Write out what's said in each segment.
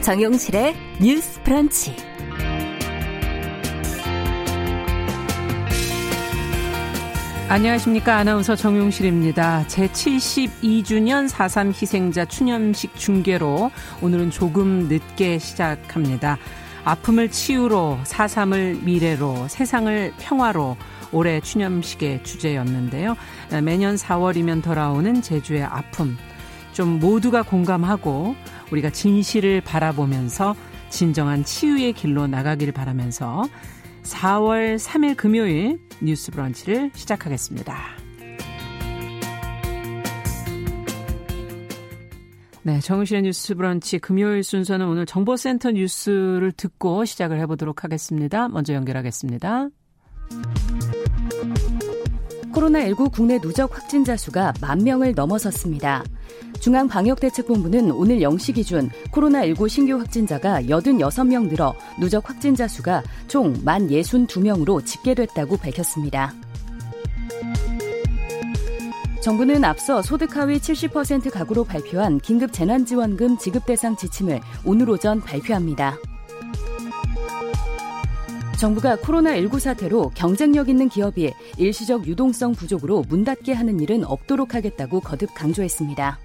정용실의 뉴스 프런치. 안녕하십니까. 아나운서 정용실입니다. 제72주년 4.3 희생자 추념식 중계로 오늘은 조금 늦게 시작합니다. 아픔을 치유로, 4.3을 미래로, 세상을 평화로 올해 추념식의 주제였는데요. 매년 4월이면 돌아오는 제주의 아픔. 좀 모두가 공감하고 우리가 진실을 바라보면서 진정한 치유의 길로 나가기를 바라면서 4월 3일 금요일 뉴스 브런치를 시작하겠습니다. 네, 정우실의 뉴스 브런치 금요일 순서는 오늘 정보센터 뉴스를 듣고 시작을 해보도록 하겠습니다. 먼저 연결하겠습니다. 코로나19 국내 누적 확진자 수가 만 명을 넘어섰습니다. 중앙방역대책본부는 오늘 0시 기준 코로나19 신규 확진자가 86명 늘어 누적 확진자 수가 총 1,062명으로 집계됐다고 밝혔습니다. 정부는 앞서 소득 하위 70% 가구로 발표한 긴급 재난지원금 지급 대상 지침을 오늘 오전 발표합니다. 정부가 코로나19 사태로 경쟁력 있는 기업이 일시적 유동성 부족으로 문 닫게 하는 일은 없도록 하겠다고 거듭 강조했습니다.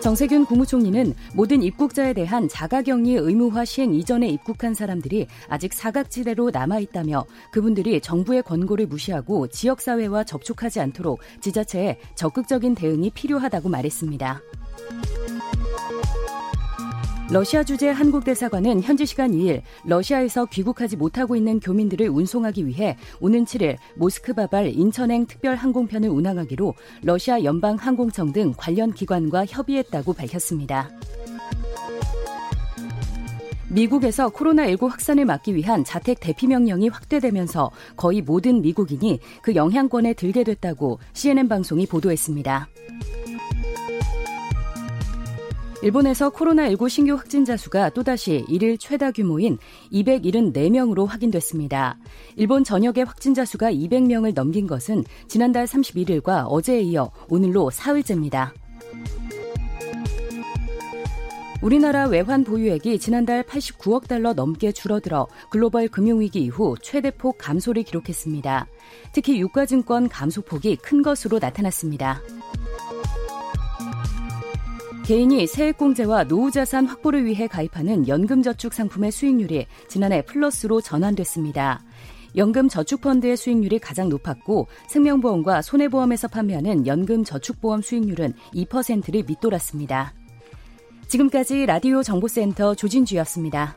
정세균 국무총리는 모든 입국자에 대한 자가격리 의무화 시행 이전에 입국한 사람들이 아직 사각지대로 남아있다며 그분들이 정부의 권고를 무시하고 지역사회와 접촉하지 않도록 지자체에 적극적인 대응이 필요하다고 말했습니다. 러시아 주재 한국 대사관은 현지 시간 2일 러시아에서 귀국하지 못하고 있는 교민들을 운송하기 위해 오는 7일 모스크바발 인천행 특별 항공편을 운항하기로 러시아 연방 항공청 등 관련 기관과 협의했다고 밝혔습니다. 미국에서 코로나19 확산을 막기 위한 자택 대피 명령이 확대되면서 거의 모든 미국인이 그 영향권에 들게 됐다고 CNN 방송이 보도했습니다. 일본에서 코로나19 신규 확진자 수가 또다시 일일 최다 규모인 274명으로 확인됐습니다. 일본 전역의 확진자 수가 200명을 넘긴 것은 지난달 31일과 어제에 이어 오늘로 사흘째입니다. 우리나라 외환 보유액이 지난달 89억 달러 넘게 줄어들어 글로벌 금융위기 이후 최대폭 감소를 기록했습니다. 특히 유가증권 감소폭이 큰 것으로 나타났습니다. 개인이 세액공제와 노후자산 확보를 위해 가입하는 연금저축 상품의 수익률이 지난해 플러스로 전환됐습니다. 연금저축펀드의 수익률이 가장 높았고 생명보험과 손해보험에서 판매하는 연금저축보험 수익률은 2%를 밑돌았습니다. 지금까지 라디오 정보센터 조진주였습니다.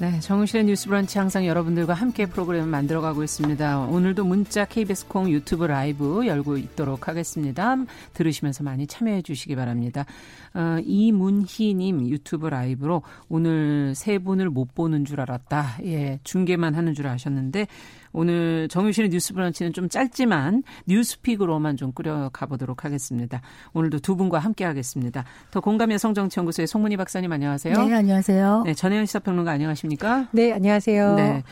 네, 정우실의 뉴스 브런치 항상 여러분들과 함께 프로그램을 만들어가고 있습니다. 오늘도 문자 KBS 콩 유튜브 라이브 열고 있도록 하겠습니다. 들으시면서 많이 참여해 주시기 바랍니다. 어, 이문희님 유튜브 라이브로 오늘 세 분을 못 보는 줄 알았다. 예, 중계만 하는 줄 아셨는데 오늘 정유실의 뉴스 브런치는 좀 짧지만 뉴스픽으로만 좀 끌어가 보도록 하겠습니다. 오늘도 두 분과 함께 하겠습니다. 더 공감 여성정치연구소의 송문희 박사님 안녕하세요. 네, 안녕하세요. 네, 전혜연 시사평론가 안녕하십니까? 네, 안녕하세요. 네.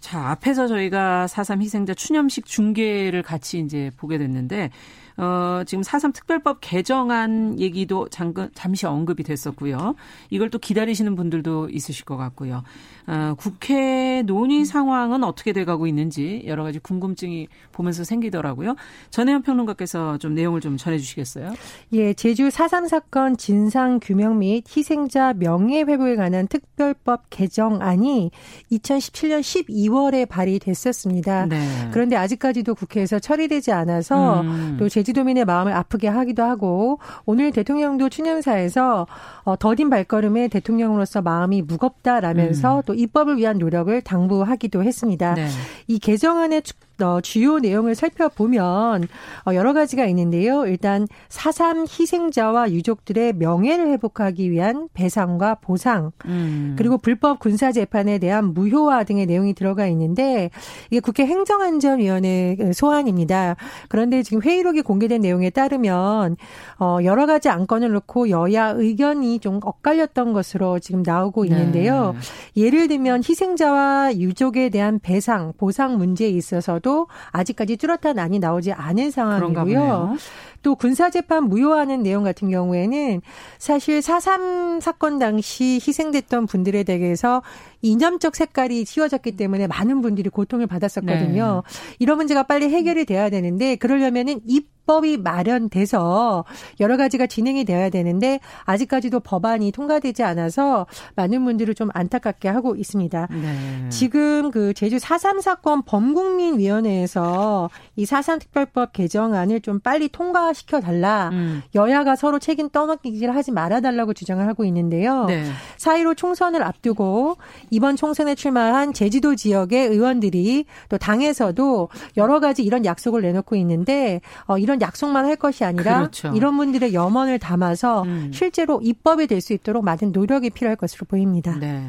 자, 앞에서 저희가 4.3 희생자 추념식 중계를 같이 이제 보게 됐는데 어, 지금 4.3 특별법 개정안 얘기도 잠깐, 잠시 언급이 됐었고요. 이걸 또 기다리시는 분들도 있으실 것 같고요. 어, 국회 논의 상황은 어떻게 돼가고 있는지 여러 가지 궁금증이 보면서 생기더라고요. 전혜연 평론가께서 좀 내용을 좀 전해주시겠어요? 예, 제주 4.3 사건 진상 규명 및 희생자 명예 회복에 관한 특별법 개정안이 2017년 12월에 발의됐었습니다. 네. 그런데 아직까지도 국회에서 처리되지 않아서 음. 또 제주도민의 마음을 아프게 하기도 하고 오늘 대통령도 추념사에서 어, 더딘 발걸음에 대통령으로서 마음이 무겁다라면서 음. 또 입법을 위한 노력을 당부하기도 했습니다. 네. 이 개정안의 어, 주요 내용을 살펴보면 어, 여러 가지가 있는데요. 일단 4.3 희생자와 유족들의 명예를 회복하기 위한 배상과 보상, 음. 그리고 불법 군사 재판에 대한 무효화 등의 내용이 들어가 있는데 이게 국회 행정안전위원회 소환입니다. 그런데 지금 회의록이 공개된 내용에 따르면 어, 여러 가지 안건을 놓고 여야 의견이 좀 엇갈렸던 것으로 지금 나오고 있는데요. 네. 예를 들면 희생자와 유족에 대한 배상, 보상 문제에 있어서도 아직까지 뚜렷한 안이 나오지 않은 상황이고요. 또 군사재판 무효하는 내용 같은 경우에는 사실 4.3 사건 당시 희생됐던 분들에 대해서 이념적 색깔이 씌워졌기 때문에 많은 분들이 고통을 받았었거든요. 네. 이런 문제가 빨리 해결이 돼야 되는데 그러려면은 입법이 마련돼서 여러 가지가 진행이 돼야 되는데 아직까지도 법안이 통과되지 않아서 많은 분들을 좀 안타깝게 하고 있습니다. 네. 지금 그 제주 4.3 사건 범국민위원회에서 이 4.3 특별법 개정안을 좀 빨리 통과시켜 달라. 음. 여야가 서로 책임 떠넘기기를 하지 말아 달라고 주장을 하고 있는데요. 네. 4.15 총선을 앞두고 이번 총선에 출마한 제주도 지역의 의원들이 또 당에서도 여러 가지 이런 약속을 내놓고 있는데 어, 이런 약속만 할 것이 아니라 그렇죠. 이런 분들의 염원을 담아서 음. 실제로 입법이 될 수 있도록 많은 노력이 필요할 것으로 보입니다. 네.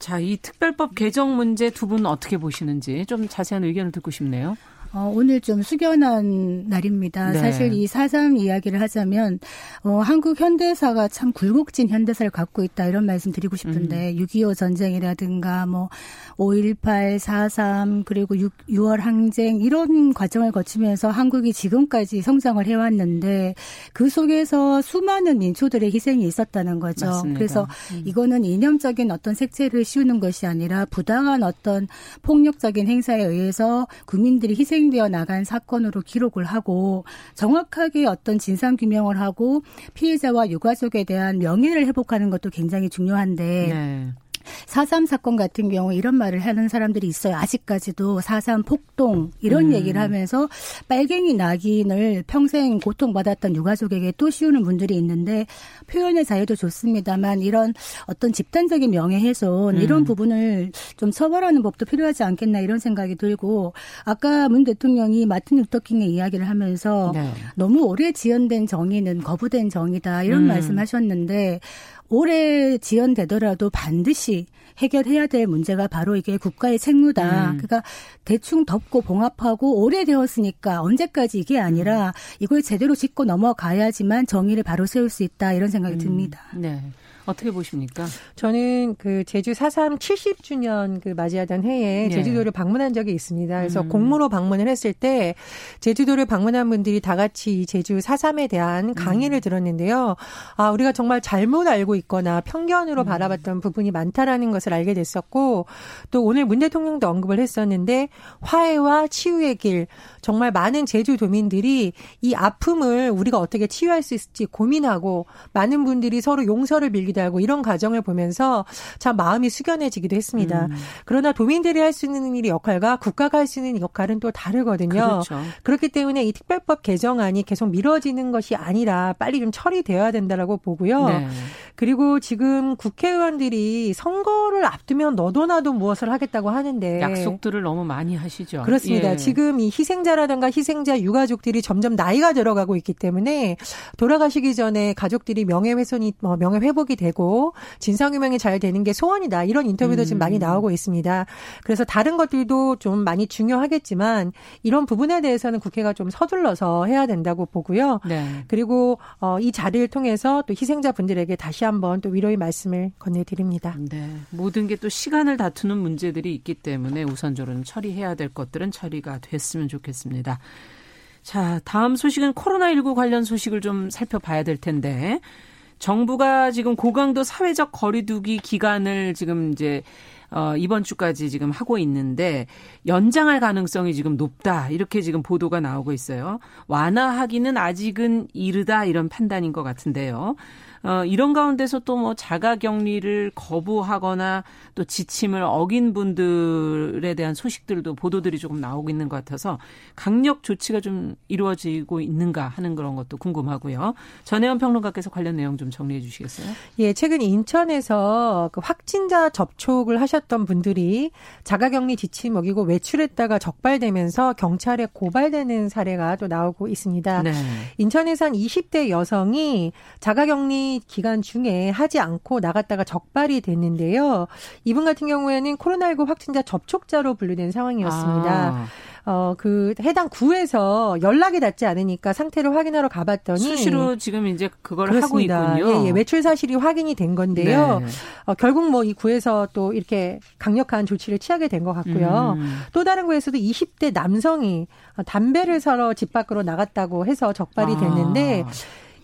자, 이 특별법 개정 문제 두 분 어떻게 보시는지 좀 자세한 의견을 듣고 싶네요. 어, 오늘 좀 숙연한 날입니다. 네. 사실 이 사삼 이야기를 하자면 어, 한국 현대사가 참 굴곡진 현대사를 갖고 있다 이런 말씀 드리고 싶은데 음. 6.25 전쟁이라든가 뭐 5.18, 4.3 그리고 6, 6월 항쟁 이런 과정을 거치면서 한국이 지금까지 성장을 해왔는데 그 속에서 수많은 민초들의 희생이 있었다는 거죠. 맞습니다. 그래서 음. 이거는 이념적인 어떤 색채를 씌우는 것이 아니라 부당한 어떤 폭력적인 행사에 의해서 국민들이 희생 진행되어 나간 사건으로 기록을 하고 정확하게 어떤 진상 규명을 하고 피해자와 유가족에 대한 명예를 회복하는 것도 굉장히 중요한데 네. 4.3 사건 같은 경우 이런 말을 하는 사람들이 있어요. 아직까지도 4.3 폭동 이런 음. 얘기를 하면서 빨갱이 낙인을 평생 고통받았던 유가족에게 또 씌우는 분들이 있는데 표현의 자유도 좋습니다만 이런 어떤 집단적인 명예훼손 음. 이런 부분을 좀 처벌하는 법도 필요하지 않겠나 이런 생각이 들고 아까 문 대통령이 마틴 루터킹의 이야기를 하면서 네. 너무 오래 지연된 정의는 거부된 정의다 이런 음. 말씀하셨는데 올해 지연되더라도 반드시 해결해야 될 문제가 바로 이게 국가의 책무다. 음. 그러니까 대충 덮고 봉합하고 오래되었으니까 언제까지 이게 아니라 이걸 제대로 짚고 넘어가야지만 정의를 바로 세울 수 있다 이런 생각이 음. 듭니다. 네. 어떻게 보십니까? 저는 그 제주 4.3 70주년 그 맞이하던 해에 네. 제주도를 방문한 적이 있습니다. 그래서 음. 공무로 방문을 했을 때 제주도를 방문한 분들이 다 같이 제주 4.3에 대한 강의를 음. 들었는데요. 아, 우리가 정말 잘못 알고 있거나 편견으로 음. 바라봤던 부분이 많다라는 것을 알게 됐었고 또 오늘 문 대통령도 언급을 했었는데 화해와 치유의 길 정말 많은 제주도민들이 이 아픔을 우리가 어떻게 치유할 수 있을지 고민하고 많은 분들이 서로 용서를 빌기 도 하고 이런 과정을 보면서 참 마음이 숙연해지기도 했습니다. 음. 그러나 도민들이 할 수 있는 일이 역할과 국가가 할 수 있는 역할은 또 다르거든요. 그렇죠. 그렇기 때문에 이 특별법 개정안이 계속 미뤄지는 것이 아니라 빨리 좀 처리되어야 된다라고 보고요. 네. 그리고 지금 국회의원들이 선거를 앞두면 너도 나도 무엇을 하겠다고 하는데 약속들을 너무 많이 하시죠. 그렇습니다. 예. 지금 이 희생자라든가 희생자 유가족들이 점점 나이가 들어가고 있기 때문에 돌아가시기 전에 가족들이 명예훼손이 뭐 명예회복이 되고 진상규명이 잘 되는 게 소원이다. 이런 인터뷰도 음. 지금 많이 나오고 있습니다. 그래서 다른 것들도 좀 많이 중요하겠지만 이런 부분에 대해서는 국회가 좀 서둘러서 해야 된다고 보고요. 네. 그리고 어, 이 자리를 통해서 또 희생자분들에게 다시 한번 또 위로의 말씀을 건네드립니다. 네. 모든 게 또 시간을 다투는 문제들이 있기 때문에 우선적으로 처리해야 될 것들은 처리가 됐으면 좋겠습니다. 자, 다음 소식은 코로나19 관련 소식을 좀 살펴봐야 될 텐데 정부가 지금 고강도 사회적 거리두기 기간을 지금 이제 어, 이번 주까지 지금 하고 있는데 연장할 가능성이 지금 높다. 이렇게 지금 보도가 나오고 있어요. 완화하기는 아직은 이르다 이런 판단인 것 같은데요. 어, 이런 가운데서 또 뭐 자가 격리를 거부하거나 또 지침을 어긴 분들에 대한 소식들도 보도들이 조금 나오고 있는 것 같아서 강력 조치가 좀 이루어지고 있는가 하는 그런 것도 궁금하고요. 전혜원 평론가께서 관련 내용 좀 정리해 주시겠어요? 예, 최근 인천에서 그 확진자 접촉을 하셨던 분들이 자가격리 지침 어기고 외출했다가 적발되면서 경찰에 고발되는 사례가 또 나오고 있습니다. 네. 인천에서 한 20대 여성이 자가격리 기간 중에 하지 않고 나갔다가 적발이 됐는데요. 이분 같은 경우에는 코로나19 확진자 접촉자로 분류된 상황이었습니다. 아. 어, 그 해당 구에서 연락이 닿지 않으니까 상태를 확인하러 가봤더니 수시로 지금 이제 그걸 그렇습니다. 하고 있군요. 예, 예, 외출 사실이 확인이 된 건데요. 네. 어, 결국 뭐 이 구에서 또 이렇게 강력한 조치를 취하게 된 것 같고요. 음. 또 다른 구에서도 20대 남성이 담배를 사러 집 밖으로 나갔다고 해서 적발이 됐는데 아.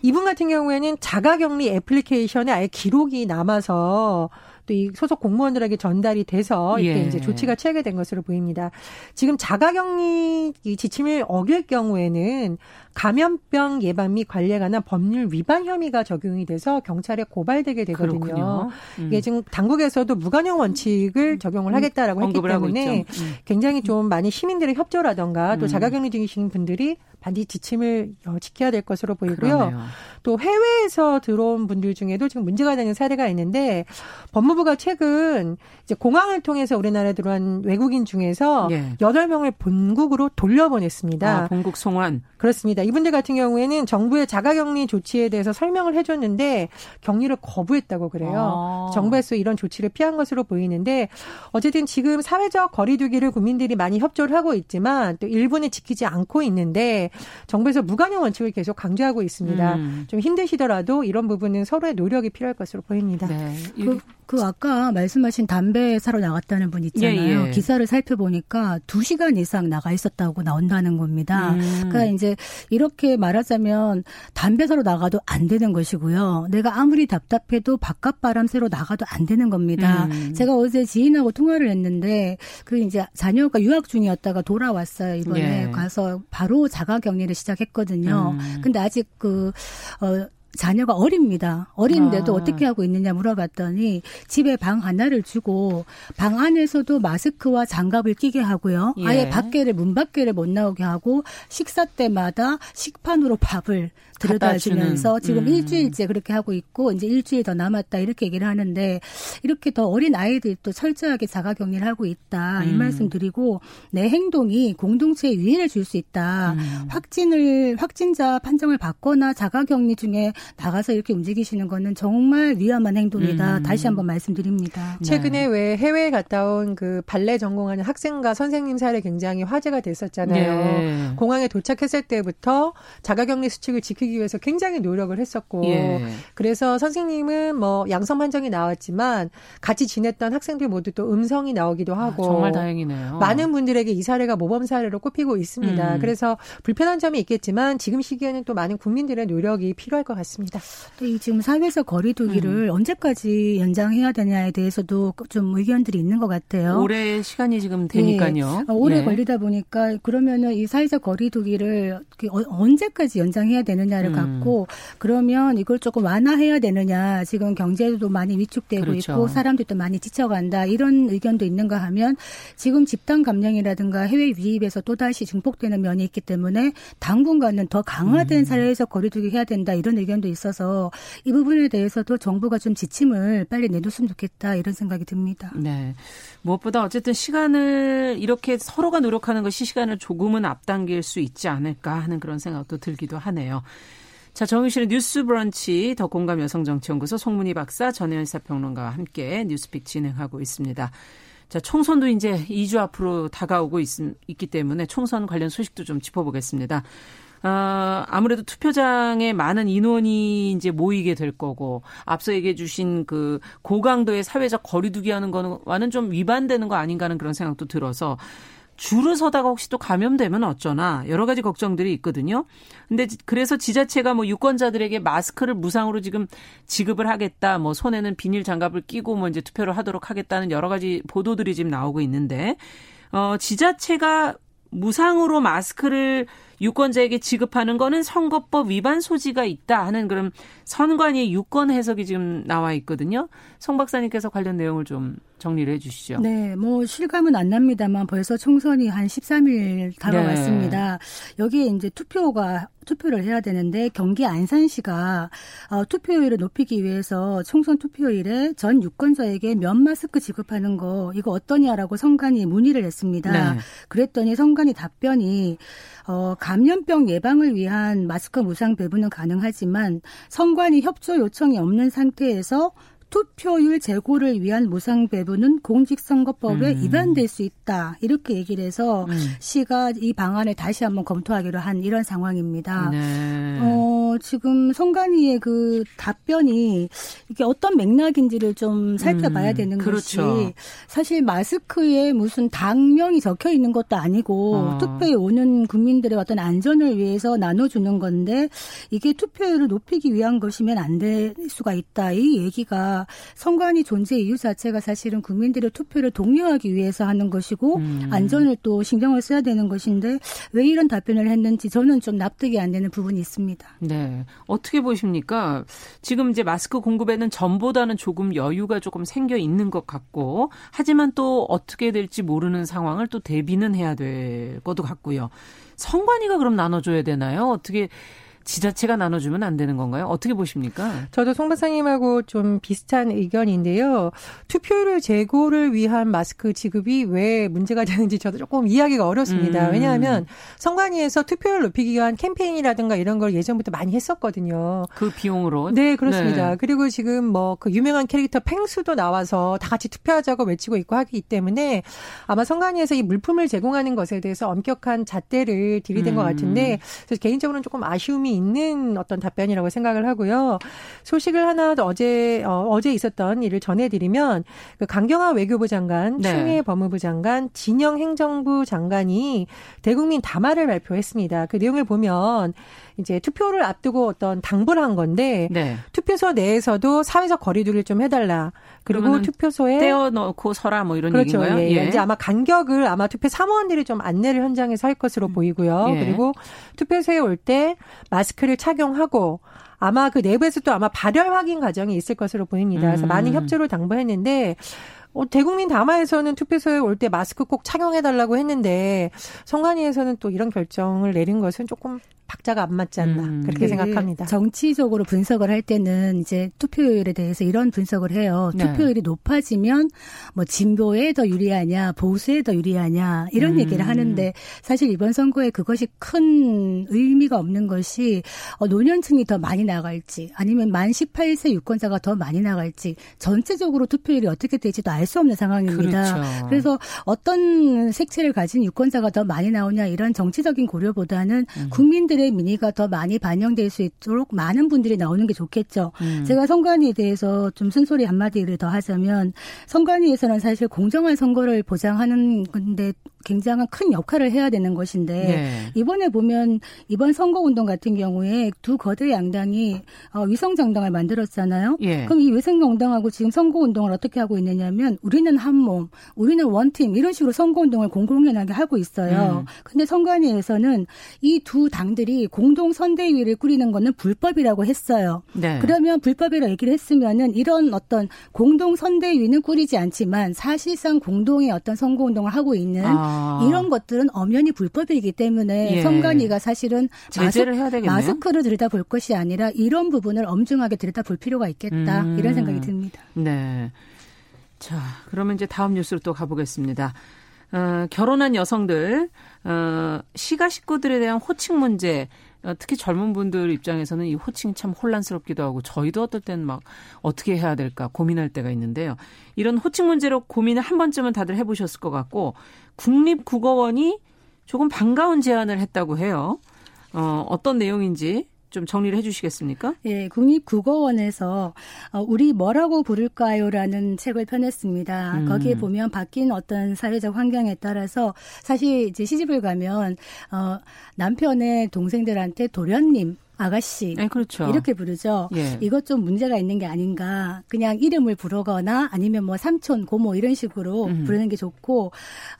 이분 같은 경우에는 자가격리 애플리케이션에 아예 기록이 남아서 또 이 소속 공무원들에게 전달이 돼서 이렇게 예. 이제 조치가 취하게 된 것으로 보입니다. 지금 자가격리 지침을 어길 경우에는 감염병 예방 및 관리에 관한 법률 위반 혐의가 적용이 돼서 경찰에 고발되게 되거든요. 음. 이게 지금 당국에서도 무관용 원칙을 적용을 음. 하겠다라고 했기 때문에 음. 굉장히 좀 많이 시민들의 협조라던가 또 음. 자가격리 중이신 분들이 반드시 지침을 어, 지켜야 될 것으로 보이고요. 그러네요. 또 해외에서 들어온 분들 중에도 지금 문제가 되는 사례가 있는데 법무부가 최근 이제 공항을 통해서 우리나라에 들어온 외국인 중에서 예. 8명을 본국으로 돌려보냈습니다. 아, 본국 송환. 그렇습니다. 이분들 같은 경우에는 정부의 자가격리 조치에 대해서 설명을 해줬는데 격리를 거부했다고 그래요. 아. 정부에서 이런 조치를 피한 것으로 보이는데 어쨌든 지금 사회적 거리두기를 국민들이 많이 협조를 하고 있지만 또 일부는 지키지 않고 있는데 정부에서 무관용 원칙을 계속 강조하고 있습니다. 음. 좀 힘드시더라도 이런 부분은 서로의 노력이 필요할 것으로 보입니다. 네. 그, 그 아까 말씀하신 담배 사러 나갔다는 분 있잖아요. 예, 예. 기사를 살펴보니까 2시간 이상 나가 있었다고 나온다는 겁니다. 음. 그러니까 이제 이렇게 말하자면 담배 사러 나가도 안 되는 것이고요. 내가 아무리 답답해도 바깥 바람 쐬러 나가도 안 되는 겁니다. 음. 제가 어제 지인하고 통화를 했는데 그 이제 자녀가 유학 중이었다가 돌아왔어요. 이번에 예. 가서 바로 자가 격리를 시작했거든요. 음. 근데 아직 그 어, 자녀가 어립니다. 어린데도 아. 어떻게 하고 있느냐 물어봤더니 집에 방 하나를 주고 방 안에서도 마스크와 장갑을 끼게 하고요. 예. 아예 밖에를 문 밖에를 못 나오게 하고 식사 때마다 식판으로 밥을 들여다 주면서 지금 음. 일주일째 그렇게 하고 있고 이제 일주일 더 남았다 이렇게 얘기를 하는데 이렇게 더 어린 아이들이 또 철저하게 자가 격리를 하고 있다 이 음. 말씀 드리고 내 행동이 공동체에 위해를 줄 수 있다. 음. 확진을 확진자 판정을 받거나 자가 격리 중에 나가서 이렇게 움직이시는 거는 정말 위험한 행동이다. 음. 다시 한번 말씀드립니다. 네. 최근에 네. 왜 해외에 갔다 온 그 발레 전공하는 학생과 선생님 사례 굉장히 화제가 됐었잖아요. 네. 공항에 도착했을 때부터 자가격리 수칙을 지키기 지키기 위해서 굉장히 노력을 했었고 예. 그래서 선생님은 뭐 양성 판정이 나왔지만 같이 지냈던 학생들 모두 또 음성이 나오기도 아, 하고 아, 정말 다행이네요. 많은 분들에게 이 사례가 모범 사례로 꼽히고 있습니다. 음. 그래서 불편한 점이 있겠지만 지금 시기에는 또 많은 국민들의 노력이 필요할 것 같습니다. 또 지금 사회에서 거리두기를 음. 언제까지 연장해야 되냐에 대해서도 좀 의견들이 있는 것 같아요. 올해 시간이 지금 되니까요. 네. 오래 예. 걸리다 보니까 그러면은 이 사회적 거리두기를 어, 언제까지 연장해야 되느냐 되느냐를 음. 갖고 그러면 이걸 조금 완화해야 되느냐 지금 경제도 많이 위축되고 그렇죠. 있고 사람들도 많이 지쳐간다 이런 의견도 있는가 하면 지금 집단 감염이라든가 해외 유입에서 또다시 증폭되는 면이 있기 때문에 당분간은 더 강화된 음. 사회에서 거리두기 해야 된다 이런 의견 도 있어서 이 부분에 대해서도 정부가 좀 지침을 빨리 내줬으면 좋겠다 이런 생각이 듭니다. 네. 무엇보다 어쨌든 시간을 이렇게 서로가 노력하는 것이 시간을 조금은 앞당길 수 있지 않을까 하는 그런 생각도 들기도 하네요. 자, 정유실의 뉴스 브런치 더 공감 여성정치연구소 송문희 박사 전혜연 사평론가와 함께 뉴스픽 진행하고 있습니다. 자, 총선도 이제 2주 앞으로 다가오고 있, 있기 때문에 총선 관련 소식도 좀 짚어보겠습니다. 어, 아무래도 투표장에 많은 인원이 이제 모이게 될 거고 앞서 얘기해 주신 그 고강도의 사회적 거리두기 하는 거와는 좀 위반되는 거 아닌가 하는 그런 생각도 들어서 줄을 서다가 혹시 또 감염되면 어쩌나 여러 가지 걱정들이 있거든요. 근데 그래서 지자체가 뭐 유권자들에게 마스크를 무상으로 지금 지급을 하겠다. 뭐 손에는 비닐 장갑을 끼고 뭐 이제 투표를 하도록 하겠다는 여러 가지 보도들이 지금 나오고 있는데 어 지자체가 무상으로 마스크를 유권자에게 지급하는 거는 선거법 위반 소지가 있다 하는 그런 선관위의 유권 해석이 지금 나와 있거든요. 송 박사님께서 관련 내용을 좀 정리를 해 주시죠. 네, 뭐 실감은 안 납니다만 벌써 총선이 한 13일 다가왔습니다. 네. 여기에 이제 투표가 투표를 해야 되는데 경기 안산시가 어, 투표율을 높이기 위해서 총선 투표일에 전 유권자에게 면 마스크 지급하는 거 이거 어떠냐라고 선관위 문의를 했습니다. 네. 그랬더니 선관위 답변이 어, 감염병 예방을 위한 마스크 무상 배부는 가능하지만 선관위 협조 요청이 없는 상태에서 투표율 제고를 위한 무상 배분은 공직선거법에 음. 위반될 수 있다. 이렇게 얘기를 해서 음. 시가 이 방안을 다시 한번 검토하기로 한 이런 상황입니다. 네. 어, 지금 송관위의 그 답변이 이게 어떤 맥락인지를 좀 살펴봐야 음. 되는 그렇죠. 것이 사실 마스크에 무슨 당명이 적혀 있는 것도 아니고 어. 투표에 오는 국민들의 어떤 안전을 위해서 나눠주는 건데 이게 투표율을 높이기 위한 것이면 안 될 수가 있다. 이 얘기가 선관위 존재 이유 자체가 사실은 국민들의 투표를 독려하기 위해서 하는 것이고 음. 안전을 또 신경을 써야 되는 것인데 왜 이런 답변을 했는지 저는 좀 납득이 안 되는 부분이 있습니다. 네. 어떻게 보십니까? 지금 이제 마스크 공급에는 전보다는 조금 여유가 조금 생겨 있는 것 같고 하지만 또 어떻게 될지 모르는 상황을 또 대비는 해야 될 것도 같고요. 선관위가 그럼 나눠줘야 되나요? 어떻게 지자체가 나눠주면 안 되는 건가요? 어떻게 보십니까? 저도 송 박사님하고 좀 비슷한 의견인데요. 투표율 제고를 위한 마스크 지급이 왜 문제가 되는지 저도 조금 이해하기가 어렵습니다. 음. 왜냐하면 선관위에서 투표율 높이기 위한 캠페인이라든가 이런 걸 예전부터 많이 했었거든요. 그 비용으로? 네, 그렇습니다. 네. 그리고 지금 뭐 그 유명한 캐릭터 팽수도 나와서 다 같이 투표하자고 외치고 있고 하기 때문에 아마 선관위에서 이 물품을 제공하는 것에 대해서 엄격한 잣대를 들이댄 음. 것 같은데 그래서 개인적으로는 조금 아쉬움이 있는 어떤 답변이라고 생각을 하고요. 소식을 하나 어제 어, 어제 있었던 일을 전해드리면 그 강경화 외교부 장관, 네. 추미애 법무부 장관, 진영 행정부 장관이 대국민 담화를 발표했습니다. 그 내용을 보면 이제 투표를 앞두고 어떤 당부를 한 건데 네. 투표소 내에서도 사회적 거리두기를 좀 해달라. 그리고 투표소에 떼어놓고 서라 뭐 이런 그렇죠. 얘기인가요? 예. 예. 이제 아마 간격을 아마 투표 사무원들이 좀 안내를 현장에서 할 것으로 음. 보이고요. 예. 그리고 투표소에 올 때 마스크를 착용하고 아마 그 내부에서 또 아마 발열 확인 과정이 있을 것으로 보입니다. 그래서 음. 많은 협조를 당부했는데 어, 대국민 담화에서는 투표소에 올 때 마스크 꼭 착용해달라고 했는데 성관위에서는 또 이런 결정을 내린 것은 조금 박자가 안 맞지 않나 음. 그렇게 그 생각합니다. 정치적으로 분석을 할 때는 이제 투표율에 대해서 이런 분석을 해요. 네. 투표율이 높아지면 뭐 진보에 더 유리하냐, 보수에 더 유리하냐 이런 음. 얘기를 하는데 사실 이번 선거에 그것이 큰 의미가 없는 것이 어, 노년층이 더 많이 나갈지 아니면 만 18세 유권자가 더 많이 나갈지 전체적으로 투표율이 어떻게 될지도 알수 없는 상황입니다. 그렇죠. 그래서 어떤 색채를 가진 유권자가 더 많이 나오냐 이런 정치적인 고려보다는 음. 국민들 국민들의 민의가 더 많이 반영될 수 있도록 많은 분들이 나오는 게 좋겠죠. 음. 제가 선관위에 대해서 좀 쓴소리 한마디를 더 하자면 선관위에서는 사실 공정한 선거를 보장하는 건데 굉장한 큰 역할을 해야 되는 것인데 네. 이번에 보면 이번 선거 운동 같은 경우에 두 거대 양당이 어, 위성 정당을 만들었잖아요. 예. 그럼 이 위성 정당하고 지금 선거 운동을 어떻게 하고 있느냐면 우리는 한 몸, 우리는 원팀 이런 식으로 선거 운동을 공공연하게 하고 있어요. 음. 근데 선관위에서는 이 두 당들이 공동 선대위를 꾸리는 거는 불법이라고 했어요. 네. 그러면 불법이라고 얘기를 했으면은 이런 어떤 공동 선대위는 꾸리지 않지만 사실상 공동의 어떤 선거 운동을 하고 있는 아. 아. 이런 것들은 엄연히 불법이기 때문에 예. 선관위가 사실은 제재를 마스, 해야 되겠네요. 마스크를 들여다볼 것이 아니라 이런 부분을 엄중하게 들여다볼 필요가 있겠다 음. 이런 생각이 듭니다. 네. 자, 그러면 이제 다음 뉴스로 또 가보겠습니다. 어, 결혼한 여성들, 어, 시가 식구들에 대한 호칭 문제, 어, 특히 젊은 분들 입장에서는 이 호칭이 참 혼란스럽기도 하고 저희도 어떨 때는 막 어떻게 해야 될까 고민할 때가 있는데요. 이런 호칭 문제로 고민을 한 번쯤은 다들 해보셨을 것 같고 국립국어원이 조금 반가운 제안을 했다고 해요. 어, 어떤 내용인지 좀 정리를 해주시겠습니까? 예, 국립국어원에서 어, 우리 뭐라고 부를까요라는 책을 펴냈습니다. 음. 거기에 보면 바뀐 어떤 사회적 환경에 따라서 사실 이제 시집을 가면 어, 남편의 동생들한테 도련님 아가씨. 네, 그렇죠. 이렇게 부르죠. 예. 이것 좀 문제가 있는 게 아닌가. 그냥 이름을 부르거나 아니면 뭐 삼촌, 고모 이런 식으로 음. 부르는 게 좋고,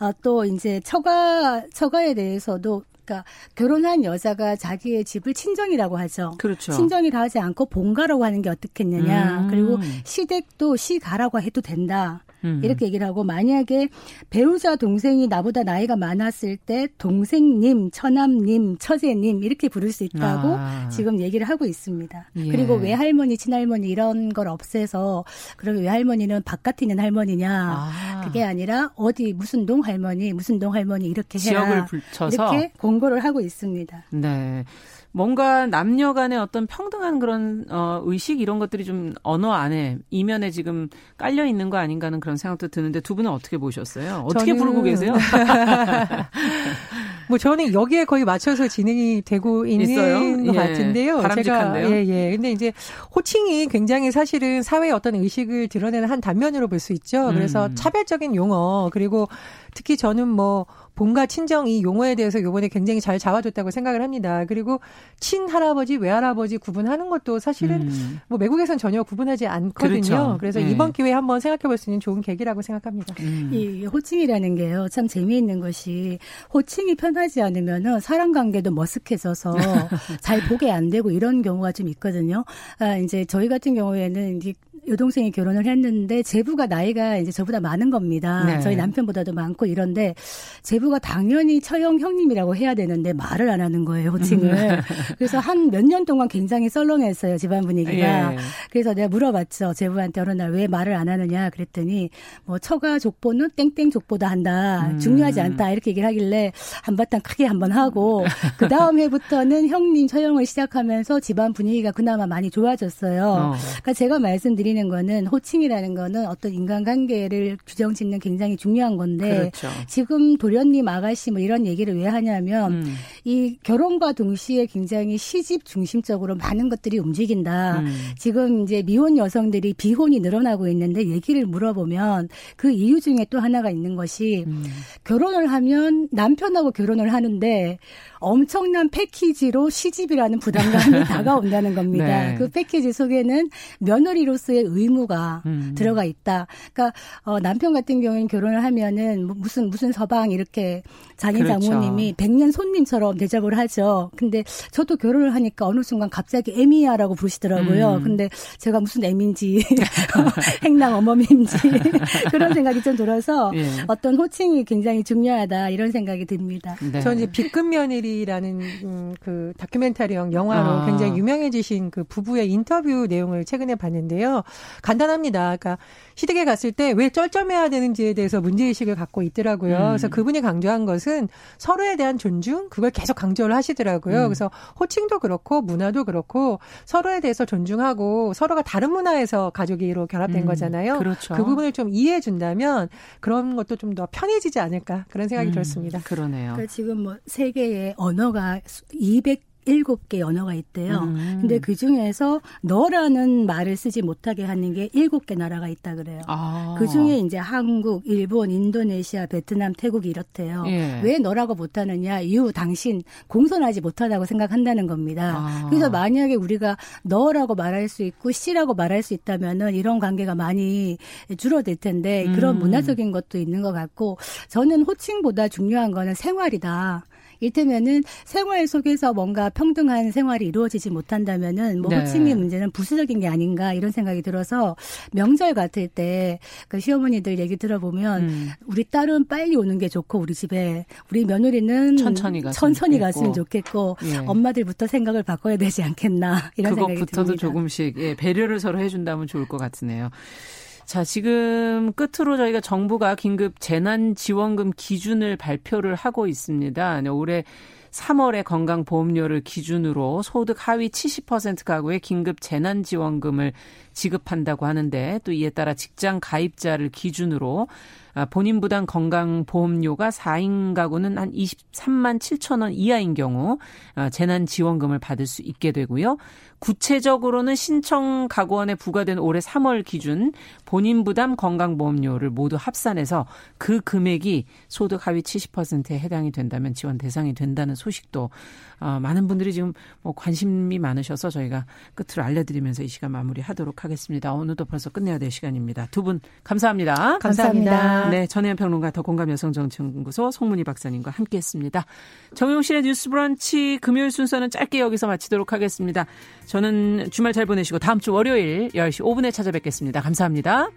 어, 또 이제 처가, 처가에 대해서도 그러니까 결혼한 여자가 자기의 집을 친정이라고 하죠. 그렇죠. 친정이라 하지 않고 본가라고 하는 게 어떻겠느냐. 음. 그리고 시댁도 시가라고 해도 된다. 음. 이렇게 얘기를 하고 만약에 배우자 동생이 나보다 나이가 많았을 때 동생님, 처남님, 처제님 이렇게 부를 수 있다고 아. 지금 얘기를 하고 있습니다. 예. 그리고 외할머니, 친할머니 이런 걸 없애서 그러면 외할머니는 바깥에 있는 할머니냐 아. 그게 아니라 어디 무슨 동 할머니, 무슨 동 할머니 이렇게 해라. 지역을 붙여서 이렇게 공고를 하고 있습니다. 네. 뭔가 남녀 간의 어떤 평등한 그런 어 의식 이런 것들이 좀 언어 안에 이면에 지금 깔려 있는 거 아닌가 하는 그런 생각도 드는데 두 분은 어떻게 보셨어요? 어떻게 저는... 부르고 계세요? 뭐 저는 여기에 거의 맞춰서 진행이 되고 있는 있어요? 것 예. 같은데요. 바람직한데요? 제가 예, 예. 근데 이제 호칭이 굉장히 사실은 사회의 어떤 의식을 드러내는 한 단면으로 볼 수 있죠. 그래서 음. 차별적인 용어 그리고 특히 저는 뭐 본가 친정 이 용어에 대해서 요번에 굉장히 잘 잡아줬다고 생각을 합니다. 그리고 친할아버지, 외할아버지 구분하는 것도 사실은 음. 뭐 외국에선 전혀 구분하지 않거든요. 그렇죠. 그래서 네. 이번 기회에 한번 생각해 볼 수 있는 좋은 계기라고 생각합니다. 음. 이 호칭이라는 게요. 참 재미있는 것이 호칭이 편하지 않으면은 사람 관계도 머쓱해져서 잘 보게 안 되고 이런 경우가 좀 있거든요. 아, 이제 저희 같은 경우에는 이제 여동생이 결혼을 했는데 제부가 나이가 이제 저보다 많은 겁니다. 네. 저희 남편보다도 많고 이런데 제부가 당연히 처형 형님이라고 해야 되는데 말을 안 하는 거예요, 호칭을. 음. 그래서 한 몇 년 동안 굉장히 썰렁했어요, 집안 분위기가. 예. 그래서 내가 물어봤죠. 제부한테 어느 날 왜 말을 안 하느냐 그랬더니 뭐 처가 족보는 땡땡 족보다 한다. 음. 중요하지 않다. 이렇게 얘기를 하길래 한바탕 크게 한번 하고 그 다음 해부터는 형님 처형을 시작하면서 집안 분위기가 그나마 많이 좋아졌어요. 어. 그러니까 제가 말씀드 린 드리는 거는 호칭이라는 거는 어떤 인간관계를 규정 짓는 굉장히 중요한 건데 그렇죠. 지금 도련님 아가씨 뭐 이런 얘기를 왜 하냐면 음. 이 결혼과 동시에 굉장히 시집 중심적으로 많은 것들이 움직인다. 음. 지금 이제 미혼 여성들이 비혼이 늘어나고 있는데 얘기를 물어보면 그 이유 중에 또 하나가 있는 것이 음. 결혼을 하면 남편하고 결혼을 하는데 엄청난 패키지로 시집이라는 부담감이 다가온다는 겁니다. 네. 그 패키지 속에는 며느리로서의 의무가 음. 들어가 있다. 그러니까 어, 남편 같은 경우에는 결혼을 하면은 뭐 무슨 무슨 서방 이렇게 장인 그렇죠. 장모님이 백년 손님처럼 대접을 하죠. 근데 저도 결혼을 하니까 어느 순간 갑자기 애미야라고 부르시더라고요. 음. 근데 제가 무슨 애민지 행남 어머님인지 그런 생각이 좀 들어서 예. 어떤 호칭이 굉장히 중요하다 이런 생각이 듭니다. 네. 저는 이제 비급 며느리 라는 음, 그 다큐멘터리형 영화로 아. 굉장히 유명해지신 그 부부의 인터뷰 내용을 최근에 봤는데요. 간단합니다. 그러니까 시댁에 갔을 때 왜 쩔쩔매야 되는지에 대해서 문제의식을 갖고 있더라고요. 음. 그래서 그분이 강조한 것은 서로에 대한 존중, 그걸 계속 강조를 하시더라고요. 음. 그래서 호칭도 그렇고 문화도 그렇고 서로에 대해서 존중하고 서로가 다른 문화에서 가족이 로 결합된 음. 거잖아요. 그렇죠. 그 부분을 좀 이해해 준다면 그런 것도 좀 더 편해지지 않을까 그런 생각이 음. 들었습니다. 그러네요. 그러니까 지금 뭐 세계의 언어가 200 일곱 개 언어가 있대요. 음. 근데 그 중에서 너라는 말을 쓰지 못하게 하는 게 일곱 개 나라가 있다 그래요. 아. 그 중에 이제 한국, 일본, 인도네시아, 베트남, 태국이 이렇대요. 예. 왜 너라고 못하느냐? 이유 당신 공손하지 못하다고 생각한다는 겁니다. 아. 그래서 만약에 우리가 너라고 말할 수 있고 씨라고 말할 수 있다면은 이런 관계가 많이 줄어들 텐데 그런 음. 문화적인 것도 있는 것 같고 저는 호칭보다 중요한 거는 생활이다. 일테면은 생활 속에서 뭔가 평등한 생활이 이루어지지 못한다면은 뭐 네. 호칭의 문제는 부수적인 게 아닌가 이런 생각이 들어서 명절 같을 때 그 시어머니들 얘기 들어보면 음. 우리 딸은 빨리 오는 게 좋고 우리 집에 우리 며느리는 천천히 갔으면 천천히 좋겠고. 갔으면 좋겠고 예. 엄마들부터 생각을 바꿔야 되지 않겠나 이런 생각이 듭니다. 그것부터도 조금씩 예, 배려를 서로 해준다면 좋을 것 같으네요. 자, 지금 끝으로 저희가 정부가 긴급 재난지원금 기준을 발표를 하고 있습니다. 네, 올해 3월에 건강보험료를 기준으로 소득 하위 70% 가구에 긴급 재난지원금을 지급한다고 하는데 또 이에 따라 직장 가입자를 기준으로 아, 본인 부담 건강보험료가 4인 가구는 한 23만 7천 원 이하인 경우 아, 재난지원금을 받을 수 있게 되고요. 구체적으로는 신청 가구원에 부과된 올해 3월 기준 본인 부담 건강보험료를 모두 합산해서 그 금액이 소득 하위 70%에 해당이 된다면 지원 대상이 된다는 소식도 어, 많은 분들이 지금 뭐 관심이 많으셔서 저희가 끝으로 알려드리면서 이 시간 마무리하도록 하겠습니다. 오늘도 벌써 끝내야 될 시간입니다. 두분 감사합니다. 감사합니다. 네, 전혜연 평론가 더 공감 여성정치연구소 송문희 박사님과 함께했습니다. 정용실의 뉴스 브런치 금요일 순서는 짧게 여기서 마치도록 하겠습니다. 저는 주말 잘 보내시고 다음 주 월요일 10시 5분에 찾아뵙겠습니다. 감사합니다.